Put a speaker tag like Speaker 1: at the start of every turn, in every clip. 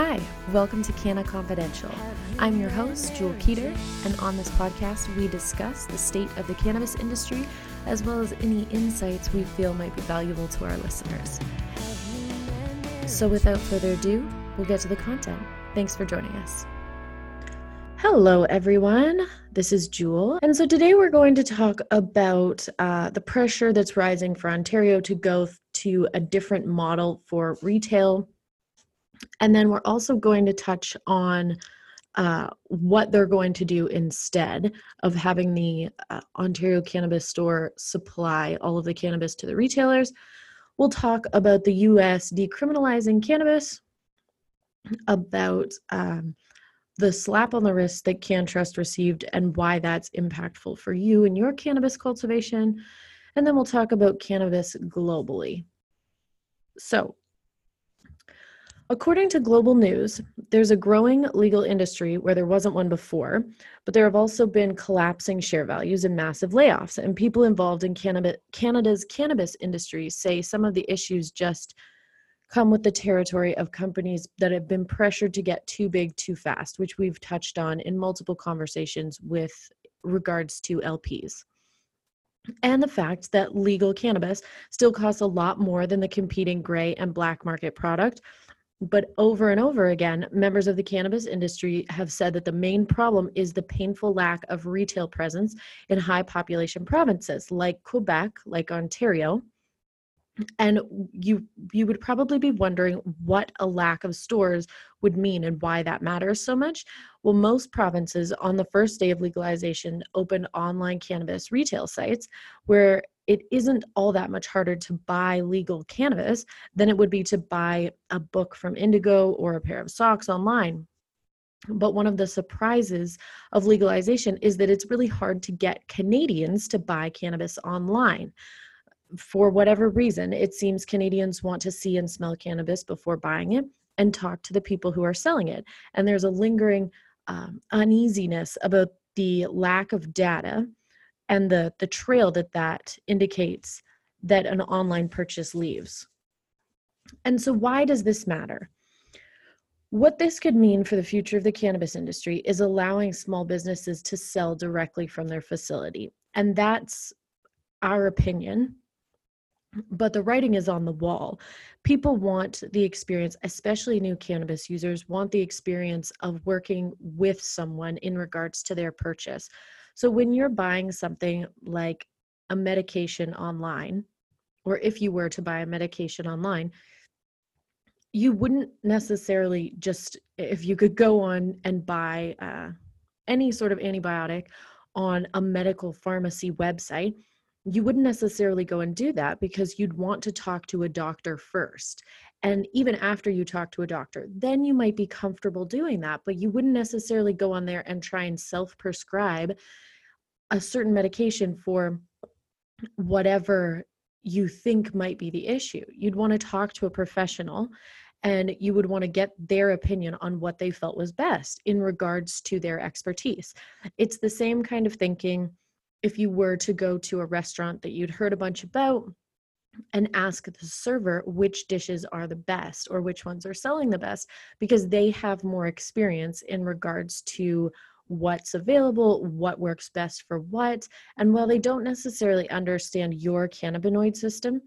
Speaker 1: Hi, welcome to Canna Confidential. I'm your host, Jewel Peter, and on this podcast, we discuss the state of the cannabis industry as well as any insights we feel might be valuable to our listeners. So, without further ado, we'll get to the content. Thanks for joining us. Hello, everyone. This is Jewel. And so today we're going to talk about uh, the pressure that's rising for Ontario to go to a different model for retail and then we're also going to touch on uh, what they're going to do instead of having the uh, Ontario Cannabis Store supply all of the cannabis to the retailers. We'll talk about the US decriminalizing cannabis, about um, the slap on the wrist that CannTrust received and why that's impactful for you and your cannabis cultivation. And then we'll talk about cannabis globally. So, According to Global News, there's a growing legal industry where there wasn't one before, but there have also been collapsing share values and massive layoffs. And people involved in Canada's cannabis industry say some of the issues just come with the territory of companies that have been pressured to get too big too fast, which we've touched on in multiple conversations with regards to LPs and the fact that legal cannabis still costs a lot more than the competing gray and black market product but over and over again, members of the cannabis industry have said that the main problem is the painful lack of retail presence in high population provinces like Quebec, like Ontario. And you you would probably be wondering what a lack of stores would mean and why that matters so much. Well, most provinces on the first day of legalization opened online cannabis retail sites where it isn't all that much harder to buy legal cannabis than it would be to buy a book from Indigo or a pair of socks online. But one of the surprises of legalization is that it's really hard to get Canadians to buy cannabis online. For whatever reason, it seems Canadians want to see and smell cannabis before buying it and talk to the people who are selling it. And there's a lingering um, uneasiness about the lack of data and the the trail that that indicates that an online purchase leaves. And so why does this matter? What this could mean for the future of the cannabis industry is allowing small businesses to sell directly from their facility and that's our opinion but the writing is on the wall. People want the experience, especially new cannabis users, want the experience of working with someone in regards to their purchase. So when you're buying something like a medication online, or if you were to buy a medication online, you wouldn't necessarily just, if you could go on and buy uh, any sort of antibiotic on a medical pharmacy website, you wouldn't necessarily go and do that because you'd want to talk to a doctor first. And even after you talk to a doctor, then you might be comfortable doing that, but you wouldn't necessarily go on there and try and self prescribe a certain medication for whatever you think might be the issue. You'd want to talk to a professional and you would want to get their opinion on what they felt was best in regards to their expertise. It's the same kind of thinking if you were to go to a restaurant that you'd heard a bunch about and ask the server which dishes are the best or which ones are selling the best because they have more experience in regards to what's available, what works best for what. And while they don't necessarily understand your cannabinoid system,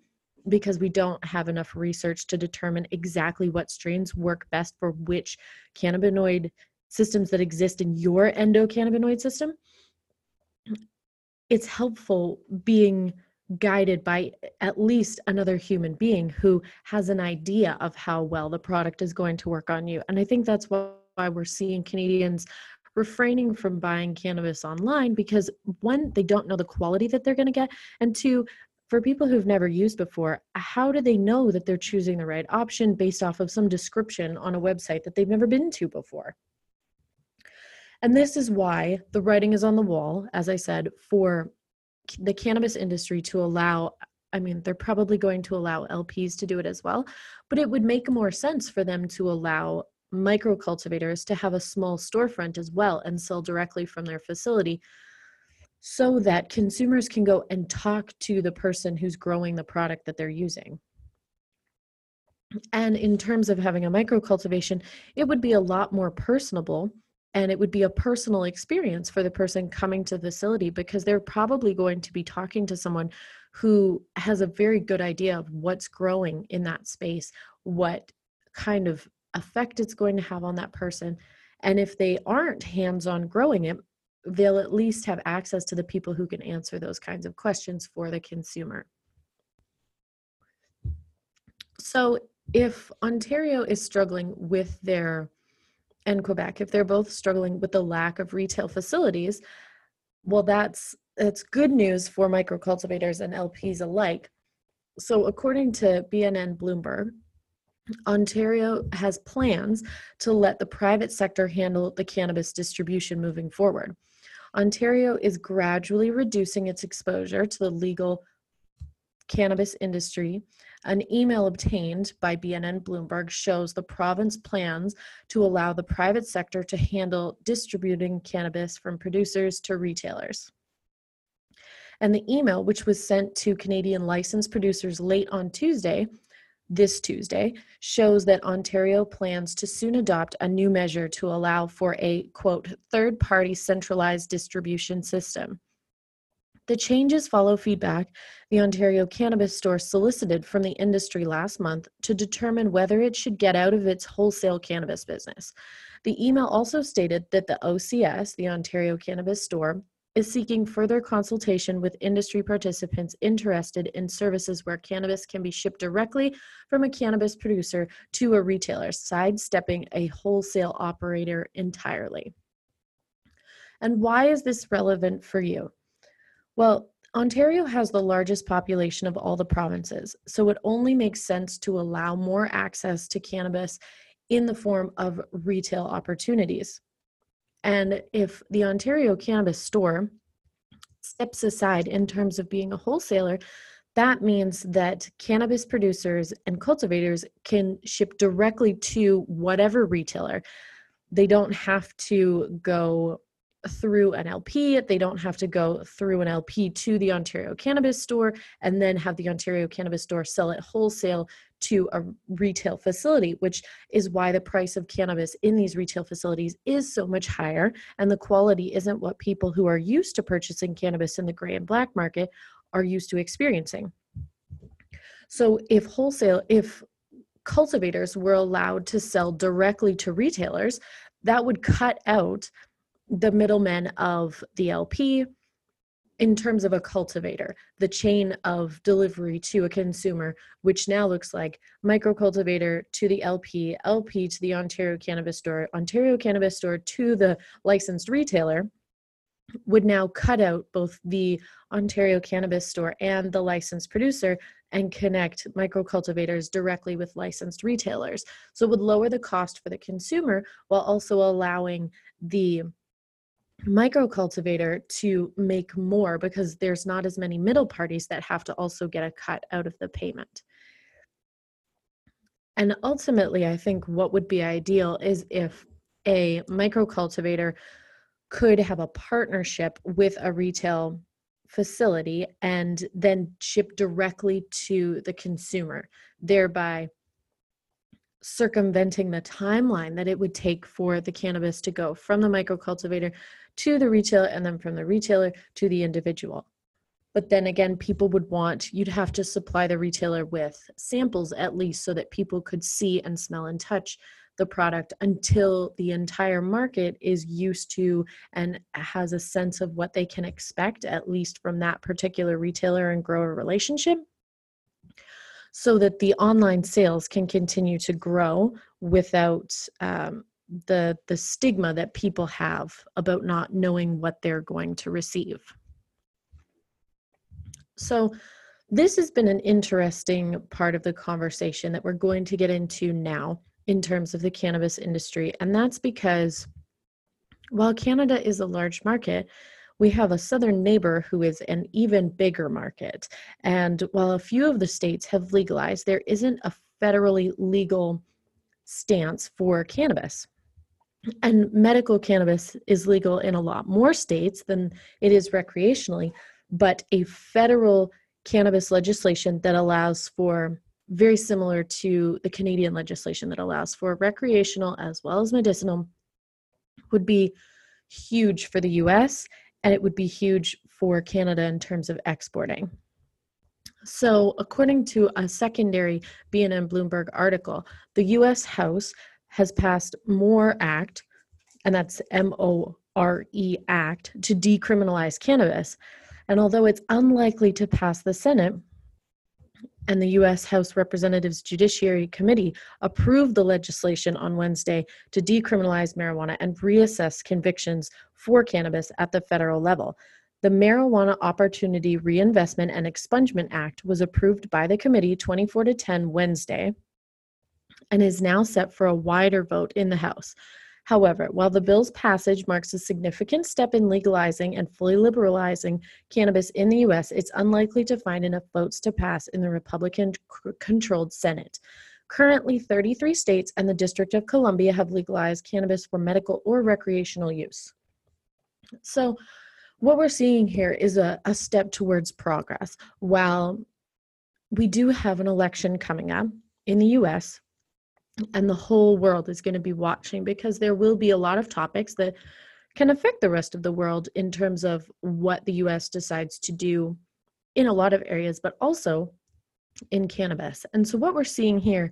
Speaker 1: because we don't have enough research to determine exactly what strains work best for which cannabinoid systems that exist in your endocannabinoid system, it's helpful being guided by at least another human being who has an idea of how well the product is going to work on you. And I think that's why we're seeing Canadians refraining from buying cannabis online because one, they don't know the quality that they're going to get, and two, for people who've never used before, how do they know that they're choosing the right option based off of some description on a website that they've never been to before? And this is why the writing is on the wall, as I said, for the cannabis industry to allow. I mean, they're probably going to allow LPs to do it as well, but it would make more sense for them to allow micro cultivators to have a small storefront as well and sell directly from their facility so that consumers can go and talk to the person who's growing the product that they're using. And in terms of having a micro cultivation, it would be a lot more personable and it would be a personal experience for the person coming to the facility because they're probably going to be talking to someone who has a very good idea of what's growing in that space, what kind of effect it's going to have on that person. And if they aren't hands on growing it, they'll at least have access to the people who can answer those kinds of questions for the consumer. So, if Ontario is struggling with their and Quebec, if they're both struggling with the lack of retail facilities, well, that's that's good news for microcultivators and LPs alike. So, according to BNN Bloomberg, Ontario has plans to let the private sector handle the cannabis distribution moving forward. Ontario is gradually reducing its exposure to the legal cannabis industry. An email obtained by BNN Bloomberg shows the province plans to allow the private sector to handle distributing cannabis from producers to retailers. And the email, which was sent to Canadian licensed producers late on Tuesday, this Tuesday, shows that Ontario plans to soon adopt a new measure to allow for a, quote, third party centralized distribution system. The changes follow feedback the Ontario Cannabis Store solicited from the industry last month to determine whether it should get out of its wholesale cannabis business. The email also stated that the OCS, the Ontario Cannabis Store, is seeking further consultation with industry participants interested in services where cannabis can be shipped directly from a cannabis producer to a retailer, sidestepping a wholesale operator entirely. And why is this relevant for you? Well, Ontario has the largest population of all the provinces, so it only makes sense to allow more access to cannabis in the form of retail opportunities. And if the Ontario Cannabis Store steps aside in terms of being a wholesaler, that means that cannabis producers and cultivators can ship directly to whatever retailer. They don't have to go through an LP. They don't have to go through an LP to the Ontario Cannabis Store and then have the Ontario Cannabis Store sell it wholesale to a retail facility, which is why the price of cannabis in these retail facilities is so much higher. And the quality isn't what people who are used to purchasing cannabis in the gray and black market are used to experiencing. So if wholesale, if cultivators were allowed to sell directly to retailers, that would cut out the middlemen of the LP in terms of a cultivator, the chain of delivery to a consumer, which now looks like micro cultivator to the LP, LP to the Ontario Cannabis Store, Ontario Cannabis Store to the licensed retailer, would now cut out both the Ontario Cannabis Store and the licensed producer and connect micro cultivators directly with licensed retailers. So it would lower the cost for the consumer while also allowing the micro cultivator to make more because there's not as many middle parties that have to also get a cut out of the payment. And ultimately, I think what would be ideal is if a micro cultivator could have a partnership with a retail facility and then ship directly to the consumer, thereby circumventing the timeline that it would take for the cannabis to go from the micro cultivator to the retailer and then from the retailer to the individual. But then again, people would want, you'd have to supply the retailer with samples at least so that people could see and smell and touch the product until the entire market is used to and has a sense of what they can expect, at least from that particular retailer and grower relationship so that the online sales can continue to grow without um, the the stigma that people have about not knowing what they're going to receive. So this has been an interesting part of the conversation that we're going to get into now in terms of the cannabis industry and that's because while canada is a large market we have a southern neighbor who is an even bigger market. And while a few of the states have legalized there isn't a federally legal stance for cannabis and medical cannabis is legal in a lot more states than it is recreationally but a federal cannabis legislation that allows for very similar to the Canadian legislation that allows for recreational as well as medicinal, would be huge for the US and it would be huge for Canada in terms of exporting. So, according to a secondary BNN Bloomberg article, the US House has passed MORE Act, and that's M O R E Act, to decriminalize cannabis. And although it's unlikely to pass the Senate, and the U.S. House Representatives Judiciary Committee approved the legislation on Wednesday to decriminalize marijuana and reassess convictions for cannabis at the federal level. The Marijuana Opportunity Reinvestment and Expungement Act was approved by the committee 24 to 10 Wednesday and is now set for a wider vote in the House. However, while the bill's passage marks a significant step in legalizing and fully liberalizing cannabis in the U.S., it's unlikely to find enough votes to pass in the Republican controlled Senate. Currently, 33 states and the District of Columbia have legalized cannabis for medical or recreational use. So, what we're seeing here is a, a step towards progress. While we do have an election coming up in the US, and the whole world is going to be watching because there will be a lot of topics that can affect the rest of the world in terms of what the US decides to do in a lot of areas, but also in cannabis. And so, what we're seeing here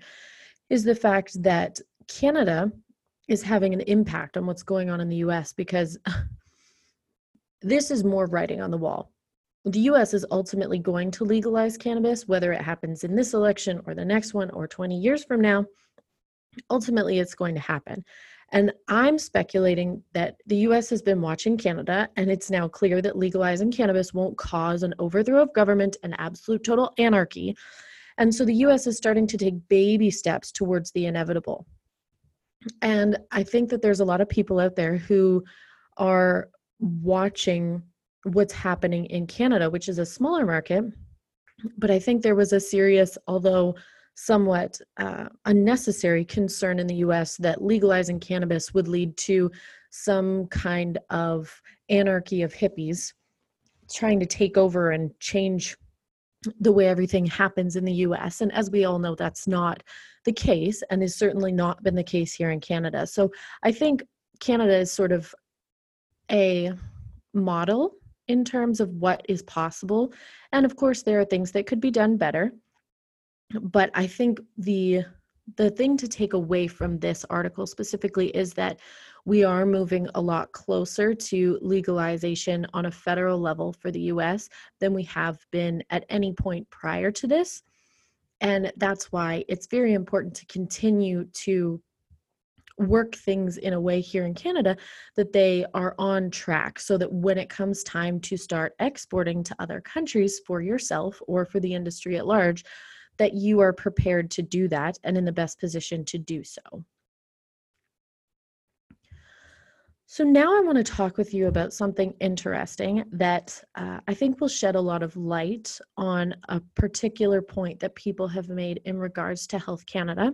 Speaker 1: is the fact that Canada is having an impact on what's going on in the US because this is more writing on the wall. The US is ultimately going to legalize cannabis, whether it happens in this election or the next one or 20 years from now ultimately it's going to happen. And I'm speculating that the US has been watching Canada, and it's now clear that legalizing cannabis won't cause an overthrow of government and absolute total anarchy. And so the US is starting to take baby steps towards the inevitable. And I think that there's a lot of people out there who are watching what's happening in Canada, which is a smaller market. But I think there was a serious, although somewhat uh, unnecessary concern in the US that legalizing cannabis would lead to some kind of anarchy of hippies trying to take over and change the way everything happens in the US. And as we all know, that's not the case and has certainly not been the case here in Canada. So I think Canada is sort of a model in terms of what is possible. And of course, there are things that could be done better but I think the the thing to take away from this article specifically is that we are moving a lot closer to legalization on a federal level for the US than we have been at any point prior to this. And that's why it's very important to continue to work things in a way here in Canada that they are on track so that when it comes time to start exporting to other countries for yourself or for the industry at large, that you are prepared to do that and in the best position to do so. So, now I want to talk with you about something interesting that uh, I think will shed a lot of light on a particular point that people have made in regards to Health Canada.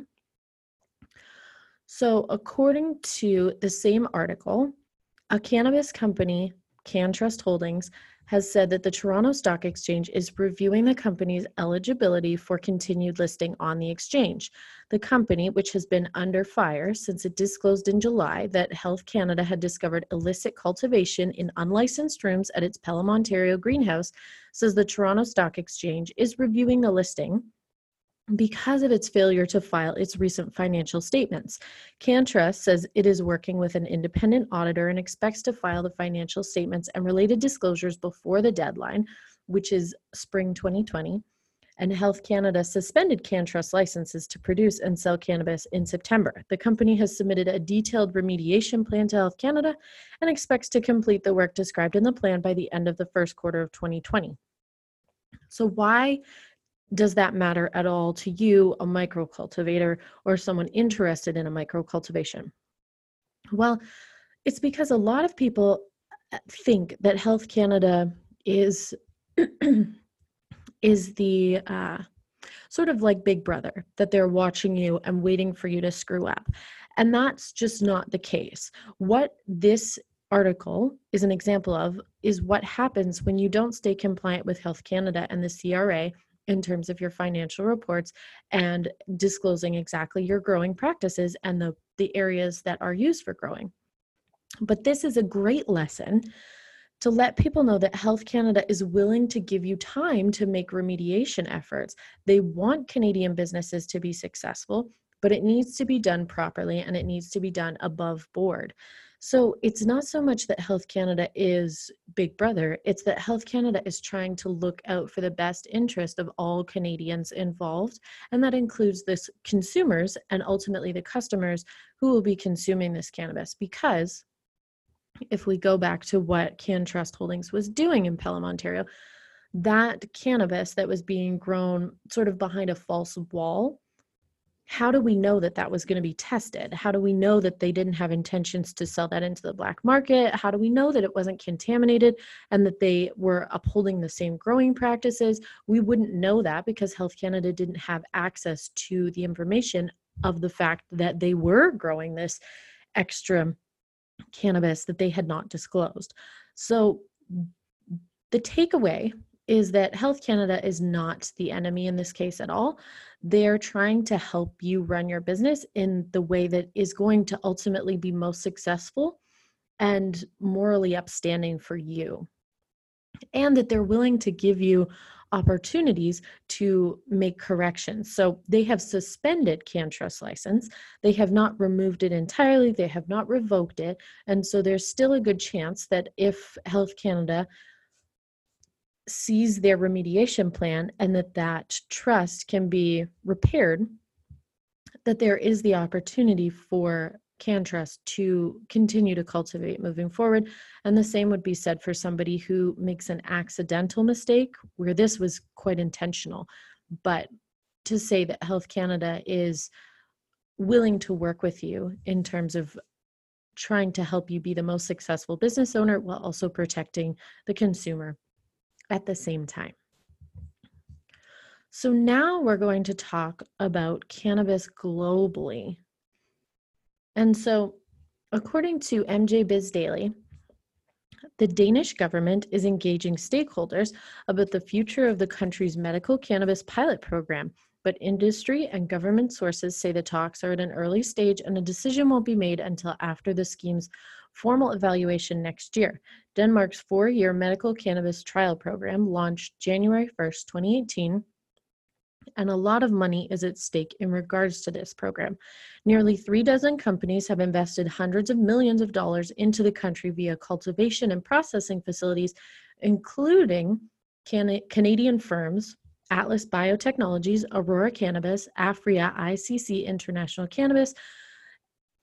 Speaker 1: So, according to the same article, a cannabis company, CannTrust Holdings, has said that the Toronto Stock Exchange is reviewing the company's eligibility for continued listing on the exchange. The company, which has been under fire since it disclosed in July that Health Canada had discovered illicit cultivation in unlicensed rooms at its Pelham, Ontario greenhouse, says the Toronto Stock Exchange is reviewing the listing because of its failure to file its recent financial statements. CannTrust says it is working with an independent auditor and expects to file the financial statements and related disclosures before the deadline, which is spring 2020. And Health Canada suspended CannTrust licenses to produce and sell cannabis in September. The company has submitted a detailed remediation plan to Health Canada and expects to complete the work described in the plan by the end of the first quarter of 2020. So, why does that matter at all to you, a micro cultivator, or someone interested in a micro cultivation? Well, it's because a lot of people uh, think that Health Canada is is the uh, sort of like Big Brother that they're watching you and waiting for you to screw up, and that's just not the case. What this article is an example of is what happens when you don't stay compliant with Health Canada and the CRA in terms of your financial reports and disclosing exactly your growing practices and the, the areas that are used for growing. But this is a great lesson to let people know that Health Canada is willing to give you time to make remediation efforts. They want Canadian businesses to be successful, but it needs to be done properly and it needs to be done above board. So it's not so much that Health Canada is Big Brother, it's that Health Canada is trying to look out for the best interest of all Canadians involved. And that includes the consumers and ultimately the customers who will be consuming this cannabis. Because if we go back to what CannTrust Holdings was doing in Pelham, Ontario, that cannabis that was being grown sort of behind a false wall how do we know that that was going to be tested? How do we know that they didn't have intentions to sell that into the black market? How do we know that it wasn't contaminated and that they were upholding the same growing practices? We wouldn't know that because Health Canada didn't have access to the information of the fact that they were growing this extra cannabis that they had not disclosed. So the takeaway is that Health Canada is not the enemy in this case at all. They're trying to help you run your business in the way that is going to ultimately be most successful and morally upstanding for you. And that they're willing to give you opportunities to make corrections. So they have suspended CannTrust license. They have not removed it entirely. They have not revoked it. And so there's still a good chance that if Health Canada sees their remediation plan and that that trust can be repaired that there is the opportunity for CannTrust to continue to cultivate moving forward. And the same would be said for somebody who makes an accidental mistake, where this was quite intentional. But to say that Health Canada is willing to work with you in terms of trying to help you be the most successful business owner while also protecting the consumer at the same time. So now we're going to talk about cannabis globally. And so, according to MJ Biz Daily, the Danish government is engaging stakeholders about the future of the country's medical cannabis pilot program, but industry and government sources say the talks are at an early stage and a decision won't be made until after the scheme's formal evaluation next year. Denmark's four year medical cannabis trial program launched January 1st, 2018, and a lot of money is at stake in regards to this program. Nearly three dozen companies have invested hundreds of millions of dollars into the country via cultivation and processing facilities, including Can- Canadian firms Atlas Biotechnologies, Aurora Cannabis, Aphria ICC International Cannabis,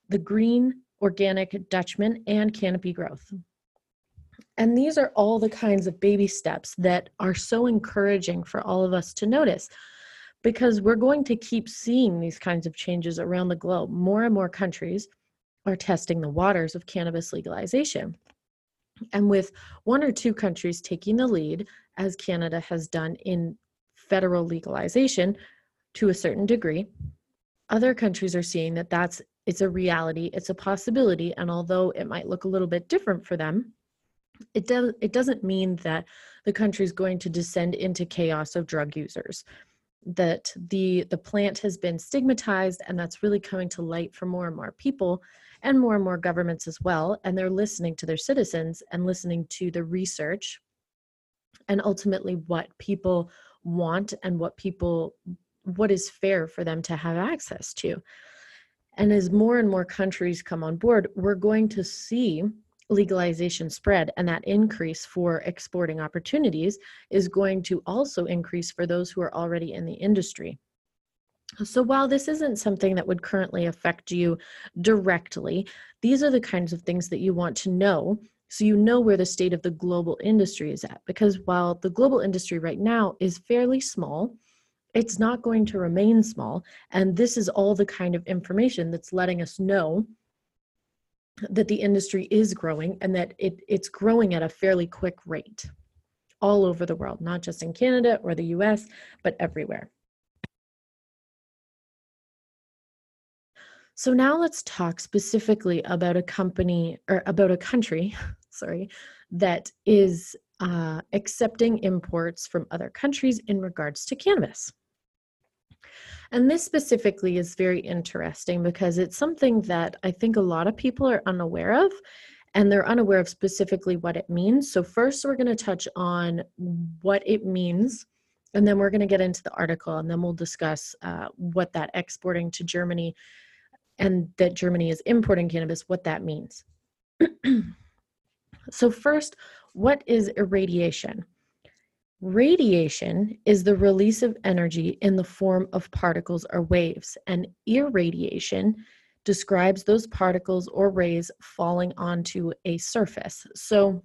Speaker 1: the Green Organic Dutchman, and Canopy Growth. And these are all the kinds of baby steps that are so encouraging for all of us to notice because we're going to keep seeing these kinds of changes around the globe. More and more countries are testing the waters of cannabis legalization. And with one or two countries taking the lead, as Canada has done in federal legalization to a certain degree, other countries are seeing that that's it's a reality, it's a possibility, and although it might look a little bit different for them, it does it doesn't mean that the country is going to descend into chaos of drug users that the the plant has been stigmatized and that's really coming to light for more and more people and more and more governments as well and they're listening to their citizens and listening to the research and ultimately what people want and what people what is fair for them to have access to and as more and more countries come on board, we're going to see legalization spread and that increase for exporting opportunities is going to also increase for those who are already in the industry. So, while this isn't something that would currently affect you directly, these are the kinds of things that you want to know so you know where the state of the global industry is at. Because while the global industry right now is fairly small, it's not going to remain small. And this is all the kind of information that's letting us know that the industry is growing and that it, it's growing at a fairly quick rate all over the world, not just in Canada or the US, but everywhere. So now let's talk specifically about a company or about a country, sorry, that is uh, accepting imports from other countries in regards to cannabis. And this specifically is very interesting because it's something that I think a lot of people are unaware of and they're unaware of specifically what it means. So, first, we're going to touch on what it means, and then we're going to get into the article, and then we'll discuss uh, what that exporting to Germany and that Germany is importing cannabis, what that means. so, first, what is irradiation? Radiation is the release of energy in the form of particles or waves, and irradiation describes those particles or rays falling onto a surface. So,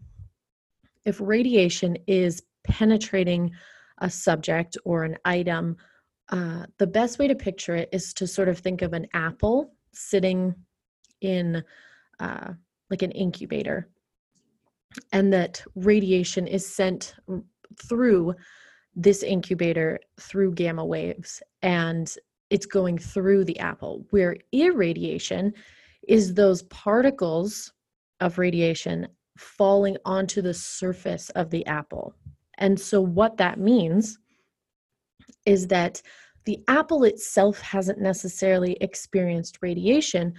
Speaker 1: if radiation is penetrating a subject or an item, uh, the best way to picture it is to sort of think of an apple sitting in uh, like an incubator, and that radiation is sent through this incubator through gamma waves and it's going through the apple, where irradiation is those particles of radiation falling onto the surface of the apple. And so, what that means is that the apple itself hasn't necessarily experienced radiation,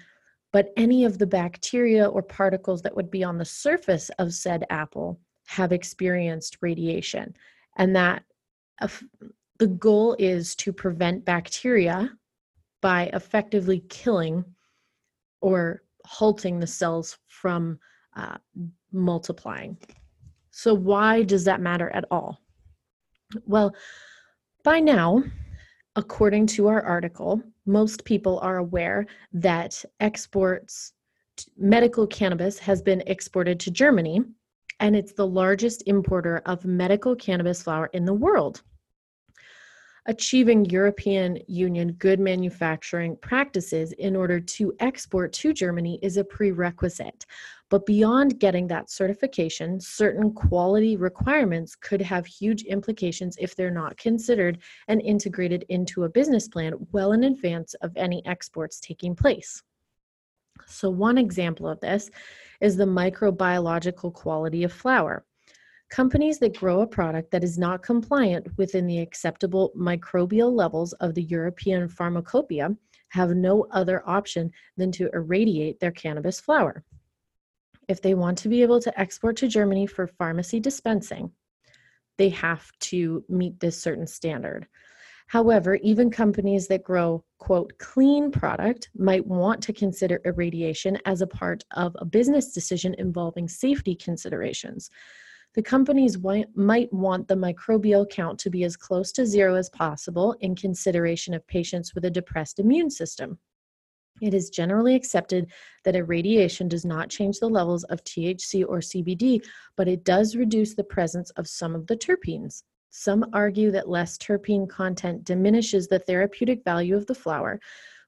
Speaker 1: but any of the bacteria or particles that would be on the surface of said apple have experienced radiation. And that the goal is to prevent bacteria by effectively killing or halting the cells from uh, multiplying. So, why does that matter at all? Well, by now, according to our article, most people are aware that exports, medical cannabis has been exported to Germany, and it's the largest importer of medical cannabis flower in the world achieving European Union good manufacturing practices in order to export to Germany is a prerequisite. But beyond getting that certification, certain quality requirements could have huge implications if they're not considered and integrated into a business plan well in advance of any exports taking place. So, one example of this is the microbiological quality of flower. Companies that grow a product that is not compliant within the acceptable microbial levels of the European pharmacopoeia have no other option than to irradiate their cannabis flower. If they want to be able to export to Germany for pharmacy dispensing, they have to meet this certain standard. However, even companies that grow, quote, clean product might want to consider irradiation as a part of a business decision involving safety considerations the companies might want the microbial count to be as close to zero as possible in consideration of patients with a depressed immune system. It is generally accepted that irradiation does not change the levels of THC or CBD, but it does reduce the presence of some of the terpenes. Some argue that less terpene content diminishes the therapeutic value of the flower,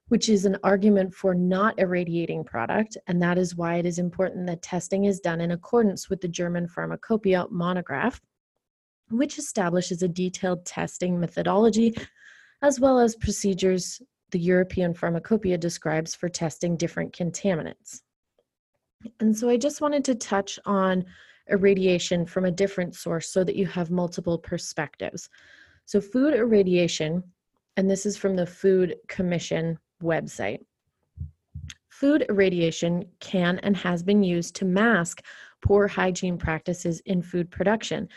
Speaker 1: which is an argument for not irradiating product, and that is why it is important that testing is done in accordance with the German Pharmacopoeia monograph, which establishes a detailed testing methodology as well as procedures the European Pharmacopoeia describes for testing different contaminants. And so I just wanted to touch on irradiation from a different source so that you have multiple perspectives. So, food irradiation, and this is from the Food Commission website. Food irradiation can and has been used to mask poor hygiene practices in food production.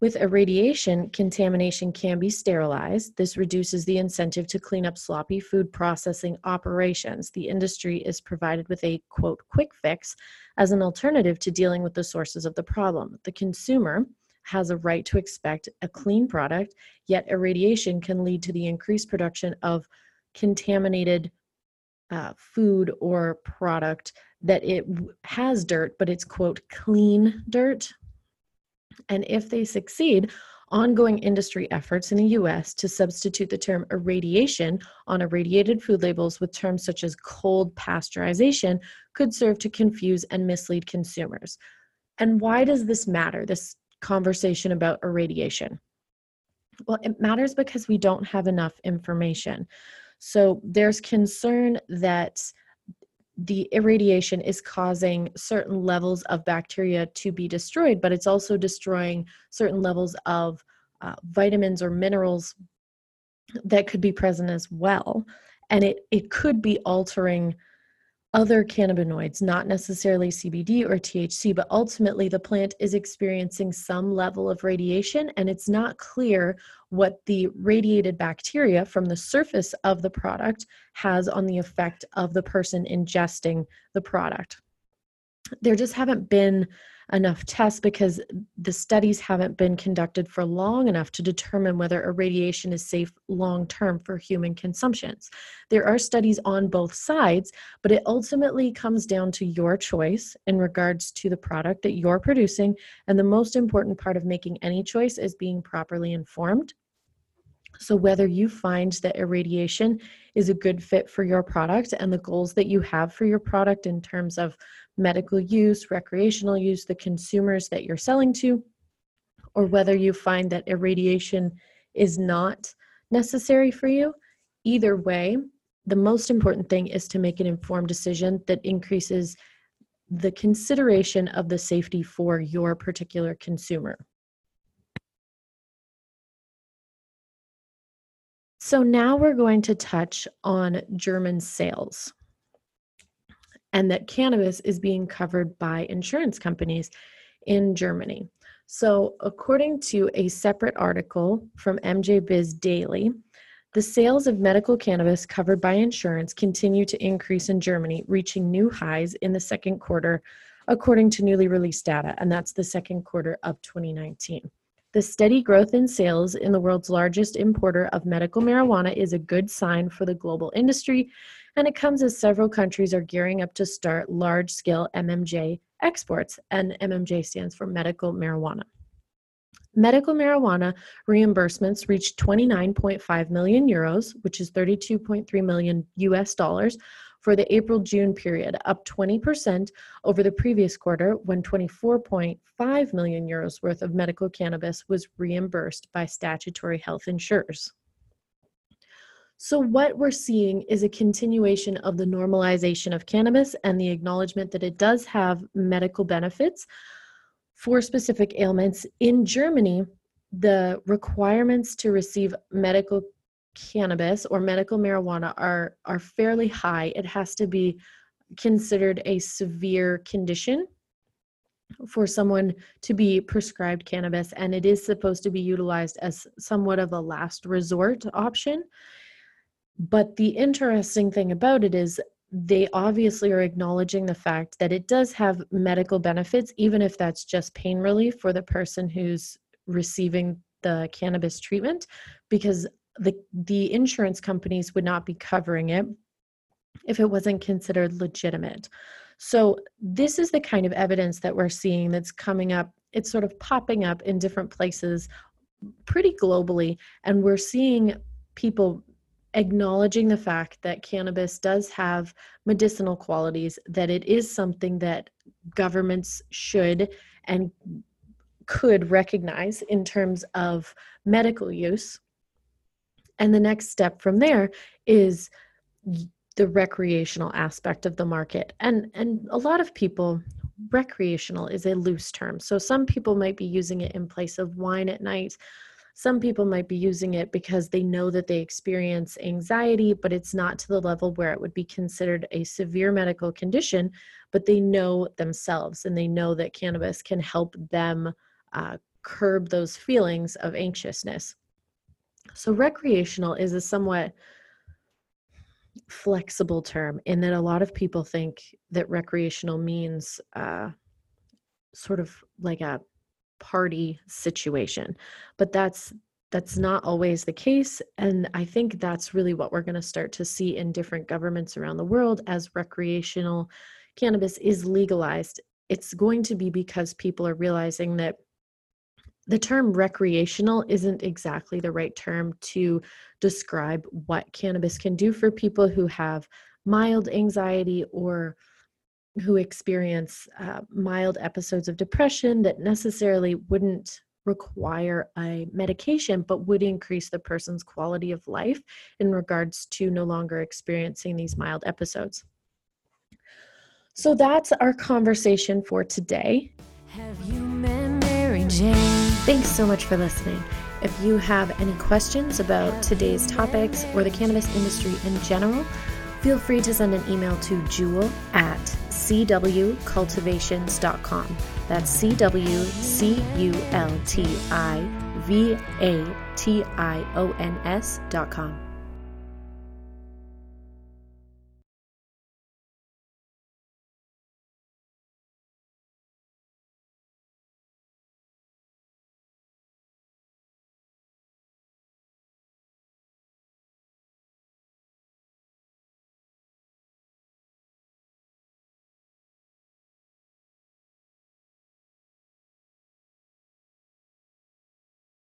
Speaker 1: With irradiation, contamination can be sterilized. This reduces the incentive to clean up sloppy food processing operations. The industry is provided with a quote quick fix as an alternative to dealing with the sources of the problem. The consumer has a right to expect a clean product, yet irradiation can lead to the increased production of contaminated uh, food or product that it has dirt, but it's quote clean dirt. And if they succeed, ongoing industry efforts in the US to substitute the term irradiation on irradiated food labels with terms such as cold pasteurization could serve to confuse and mislead consumers. And why does this matter, this conversation about irradiation? Well, it matters because we don't have enough information. So there's concern that the irradiation is causing certain levels of bacteria to be destroyed, but it's also destroying certain levels of uh, vitamins or minerals that could be present as well. And it, it could be altering other cannabinoids, not necessarily CBD or THC, but ultimately the plant is experiencing some level of radiation, and it's not clear what the radiated bacteria from the surface of the product has on the effect of the person ingesting the product. There just haven't been enough tests because the studies haven't been conducted for long enough to determine whether irradiation is safe long term for human consumptions. There are studies on both sides, but it ultimately comes down to your choice in regards to the product that you're producing. And the most important part of making any choice is being properly informed. So, whether you find that irradiation is a good fit for your product and the goals that you have for your product in terms of medical use, recreational use, the consumers that you're selling to, or whether you find that irradiation is not necessary for you. Either way, the most important thing is to make an informed decision that increases the consideration of the safety for your particular consumer. So now we're going to touch on German sales and that cannabis is being covered by insurance companies in Germany. So, according to a separate article from MJ Biz Daily, the sales of medical cannabis covered by insurance continue to increase in Germany, reaching new highs in the second quarter, according to newly released data, and that's the second quarter of 2019. The steady growth in sales in the world's largest importer of medical marijuana is a good sign for the global industry and it comes as several countries are gearing up to start large scale MMJ exports, and MMJ stands for medical marijuana. Medical marijuana reimbursements reached 29.5 million euros, which is 32.3 million US dollars, for the April June period, up 20% over the previous quarter when 24.5 million euros worth of medical cannabis was reimbursed by statutory health insurers. So, what we're seeing is a continuation of the normalization of cannabis and the acknowledgement that it does have medical benefits for specific ailments. In Germany, the requirements to receive medical cannabis or medical marijuana are, are fairly high. It has to be considered a severe condition for someone to be prescribed cannabis, and it is supposed to be utilized as somewhat of a last resort option. But the interesting thing about it is they obviously are acknowledging the fact that it does have medical benefits, even if that's just pain relief for the person who's receiving the cannabis treatment, because the, the insurance companies would not be covering it if it wasn't considered legitimate. So, this is the kind of evidence that we're seeing that's coming up. It's sort of popping up in different places pretty globally, and we're seeing people acknowledging the fact that cannabis does have medicinal qualities, that it is something that governments should and could recognize in terms of medical use. And the next step from there is the recreational aspect of the market. And and a lot of people recreational is a loose term. So some people might be using it in place of wine at night. Some people might be using it because they know that they experience anxiety, but it's not to the level where it would be considered a severe medical condition, but they know themselves and they know that cannabis can help them uh, curb those feelings of anxiousness. So, recreational is a somewhat flexible term in that a lot of people think that recreational means uh, sort of like a party situation but that's that's not always the case and i think that's really what we're going to start to see in different governments around the world as recreational cannabis is legalized. It's going to be because people are realizing that the term recreational isn't exactly the right term to describe what cannabis can do for people who have mild anxiety or who experience uh, mild episodes of depression that necessarily wouldn't require a medication but would increase the person's quality of life in regards to no longer experiencing these mild episodes. So that's our conversation for today. Thanks so much for listening. If you have any questions about today's topics or the cannabis industry in general, Feel free to send an email to jewel at cwcultivations.com. That's cwcultivations.com.